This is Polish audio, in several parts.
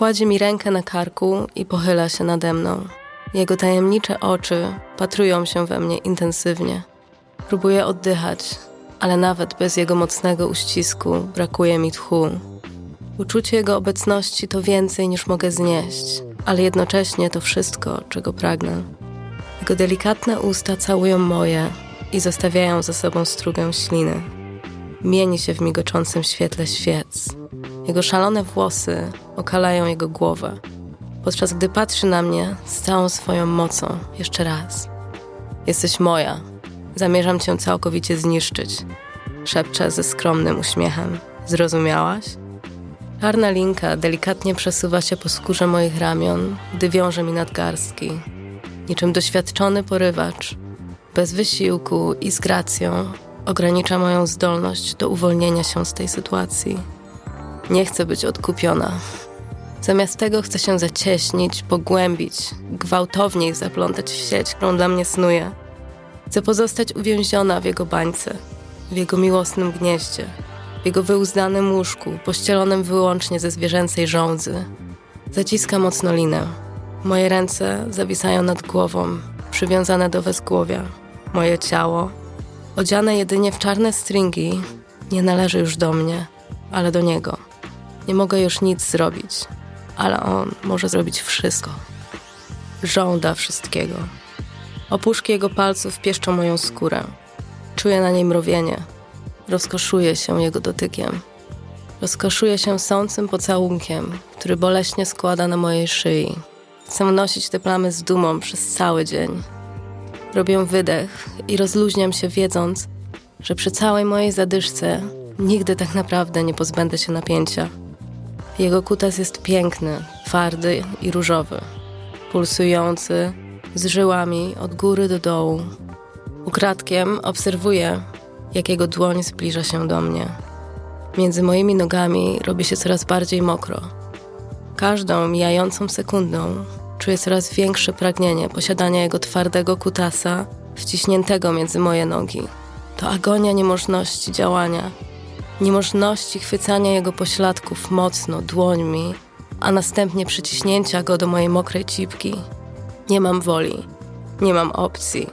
Kładzie mi rękę na karku i pochyla się nade mną. Jego tajemnicze oczy patrują się we mnie intensywnie. Próbuję oddychać, ale nawet bez jego mocnego uścisku brakuje mi tchu. Uczucie jego obecności to więcej niż mogę znieść, ale jednocześnie to wszystko, czego pragnę. Jego delikatne usta całują moje i zostawiają za sobą strugę śliny. Mieni się w migoczącym świetle świec. Jego szalone włosy okalają jego głowę, podczas gdy patrzy na mnie z całą swoją mocą jeszcze raz. Jesteś moja. Zamierzam cię całkowicie zniszczyć. Szepczę ze skromnym uśmiechem. Zrozumiałaś? Czarna linka delikatnie przesuwa się po skórze moich ramion, gdy wiąże mi nadgarstki. Niczym doświadczony porywacz, bez wysiłku i z gracją, ogranicza moją zdolność do uwolnienia się z tej sytuacji. Nie chcę być odkupiona. Zamiast tego chcę się zacieśnić, pogłębić, gwałtowniej zaplątać w sieć, którą dla mnie snuje. Chcę pozostać uwięziona w jego bańce, w jego miłosnym gnieździe, w jego wyuzdanym łóżku, pościelonym wyłącznie ze zwierzęcej żądzy. Zaciska mocno linę. Moje ręce zawisają nad głową, przywiązane do wezgłowia. Moje ciało, odziane jedynie w czarne stringi, nie należy już do mnie, ale do niego. Nie mogę już nic zrobić, ale on może zrobić wszystko. Żąda wszystkiego. Opuszki jego palców pieszczą moją skórę. Czuję na niej mrowienie. Rozkoszuję się jego dotykiem. Rozkoszuję się sącym pocałunkiem, który boleśnie składa na mojej szyi. Chcę nosić te plamy z dumą przez cały dzień. Robię wydech i rozluźniam się, wiedząc, że przy całej mojej zadyszce nigdy tak naprawdę nie pozbędę się napięcia. Jego kutas jest piękny, twardy i różowy, pulsujący, z żyłami od góry do dołu. Ukradkiem obserwuję, jak jego dłoń zbliża się do mnie. Między moimi nogami robi się coraz bardziej mokro. Każdą mijającą sekundą czuję coraz większe pragnienie posiadania jego twardego kutasa wciśniętego między moje nogi. To agonia niemożności działania, niemożności chwycania jego pośladków mocno dłońmi, a następnie przyciśnięcia go do mojej mokrej cipki. Nie mam woli, nie mam opcji.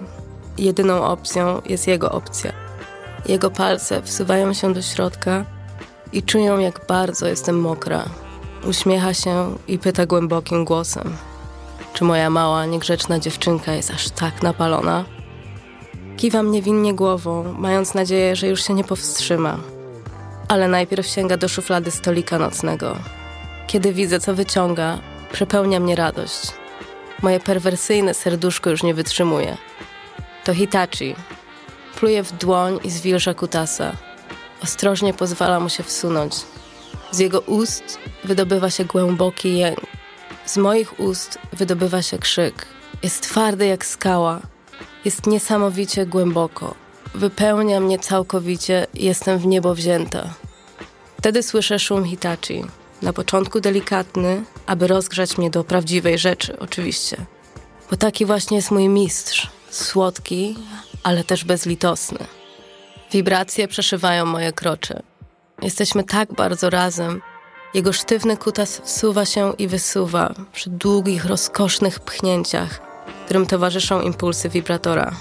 Jedyną opcją jest jego opcja. Jego palce wsuwają się do środka i czują, jak bardzo jestem mokra. Uśmiecha się i pyta głębokim głosem: Czy moja mała, niegrzeczna dziewczynka jest aż tak napalona? Kiwam niewinnie głową, mając nadzieję, że już się nie powstrzyma. Ale najpierw sięga do szuflady stolika nocnego. Kiedy widzę, co wyciąga, przepełnia mnie radość. Moje perwersyjne serduszko już nie wytrzymuje. To Hitachi. Pluje w dłoń i zwilża kutasa. Ostrożnie pozwala mu się wsunąć. Z jego ust wydobywa się głęboki jęk. Z moich ust wydobywa się krzyk. Jest twardy jak skała. Jest niesamowicie głęboko. Wypełnia mnie całkowicie jestem w niebo wzięta. Wtedy słyszę szum Hitachi. Na początku delikatny, aby rozgrzać mnie do prawdziwej rzeczy, oczywiście. Bo taki właśnie jest mój mistrz. Słodki, ale też bezlitosny. Wibracje przeszywają moje krocze. Jesteśmy tak bardzo razem. Jego sztywny kutas wsuwa się i wysuwa przy długich, rozkosznych pchnięciach, którym towarzyszą impulsy wibratora.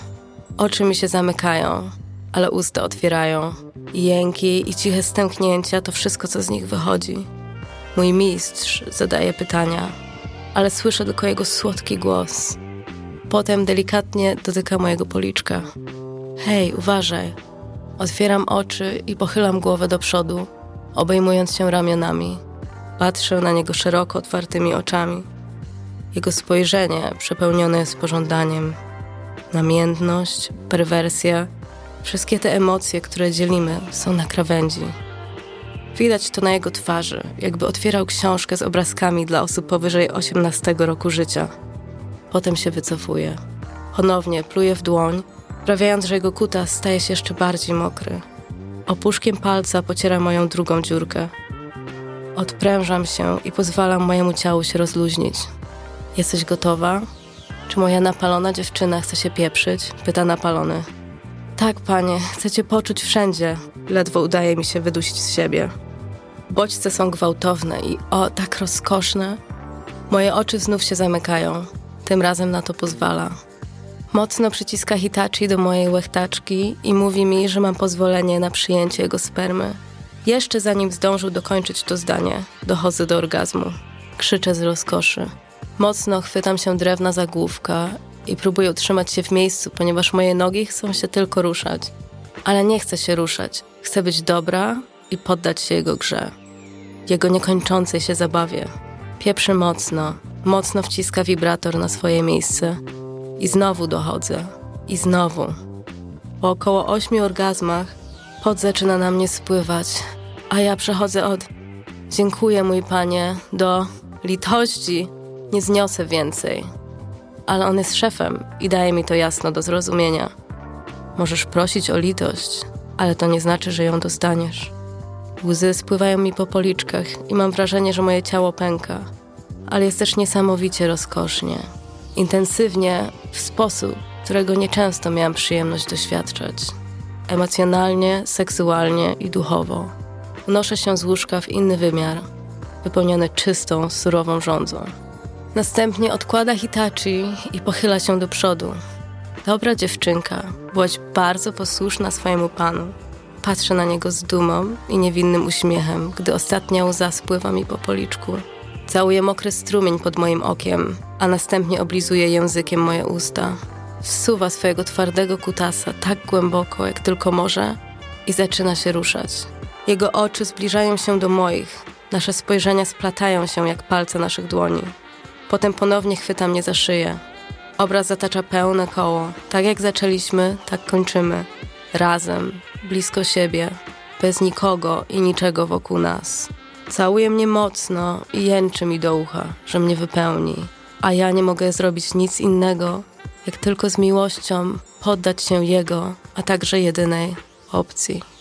Oczy mi się zamykają, ale usta otwierają. Jęki i ciche stęknięcia to wszystko, co z nich wychodzi. Mój mistrz zadaje pytania, ale słyszę tylko jego słodki głos. Potem delikatnie dotyka mojego policzka. Hej, uważaj. Otwieram oczy i pochylam głowę do przodu, obejmując się ramionami. Patrzę na niego szeroko otwartymi oczami. Jego spojrzenie przepełnione jest pożądaniem. Namiętność, perwersja, wszystkie te emocje, które dzielimy, są na krawędzi. Widać to na jego twarzy, jakby otwierał książkę z obrazkami dla osób powyżej 18 roku życia. Potem się wycofuje. Ponownie pluje w dłoń, sprawiając, że jego kuta staje się jeszcze bardziej mokry. Opuszkiem palca pociera moją drugą dziurkę. Odprężam się i pozwalam mojemu ciału się rozluźnić. Jesteś gotowa? Czy moja napalona dziewczyna chce się pieprzyć? Pyta napalony. Tak, panie, chcę cię poczuć wszędzie. Ledwo udaje mi się wydusić z siebie. Bodźce są gwałtowne i o, tak rozkoszne. Moje oczy znów się zamykają. Tym razem na to pozwala. Mocno przyciska Hitachi do mojej łechtaczki i mówi mi, że mam pozwolenie na przyjęcie jego spermy. Jeszcze zanim zdążył dokończyć to zdanie, dochodzę do orgazmu. Krzyczę z rozkoszy. Mocno chwytam się drewna za główka i próbuję utrzymać się w miejscu, ponieważ moje nogi chcą się tylko ruszać. Ale nie chcę się ruszać. Chcę być dobra i poddać się jego grze. Jego niekończącej się zabawie. Pieprzy mocno, mocno wciska wibrator na swoje miejsce. I znowu dochodzę. I znowu. Po około ośmiu orgazmach pot zaczyna na mnie spływać, a ja przechodzę od dziękuję mój panie do litości. Nie zniosę więcej. Ale on jest szefem i daje mi to jasno do zrozumienia. Możesz prosić o litość, ale to nie znaczy, że ją dostaniesz. Łzy spływają mi po policzkach i mam wrażenie, że moje ciało pęka, ale jest też niesamowicie rozkosznie. Intensywnie, w sposób, którego nieczęsto miałam przyjemność doświadczać. Emocjonalnie, seksualnie i duchowo. Unoszę się z łóżka w inny wymiar, wypełniony czystą, surową rządzą. Następnie odkłada Hitachi i pochyla się do przodu. Dobra dziewczynka, byłaś bardzo posłuszna swojemu panu. Patrzę na niego z dumą i niewinnym uśmiechem, gdy ostatnia łza spływa mi po policzku. Całuję mokry strumień pod moim okiem, a następnie oblizuje językiem moje usta. Wsuwa swojego twardego kutasa tak głęboko, jak tylko może i zaczyna się ruszać. Jego oczy zbliżają się do moich, nasze spojrzenia splatają się jak palce naszych dłoni. Potem ponownie chwyta mnie za szyję. Obraz zatacza pełne koło. Tak jak zaczęliśmy, tak kończymy. Razem, blisko siebie, bez nikogo i niczego wokół nas. Całuje mnie mocno i jęczy mi do ucha, że mnie wypełni, a ja nie mogę zrobić nic innego, jak tylko z miłością poddać się jego, a także jedynej opcji.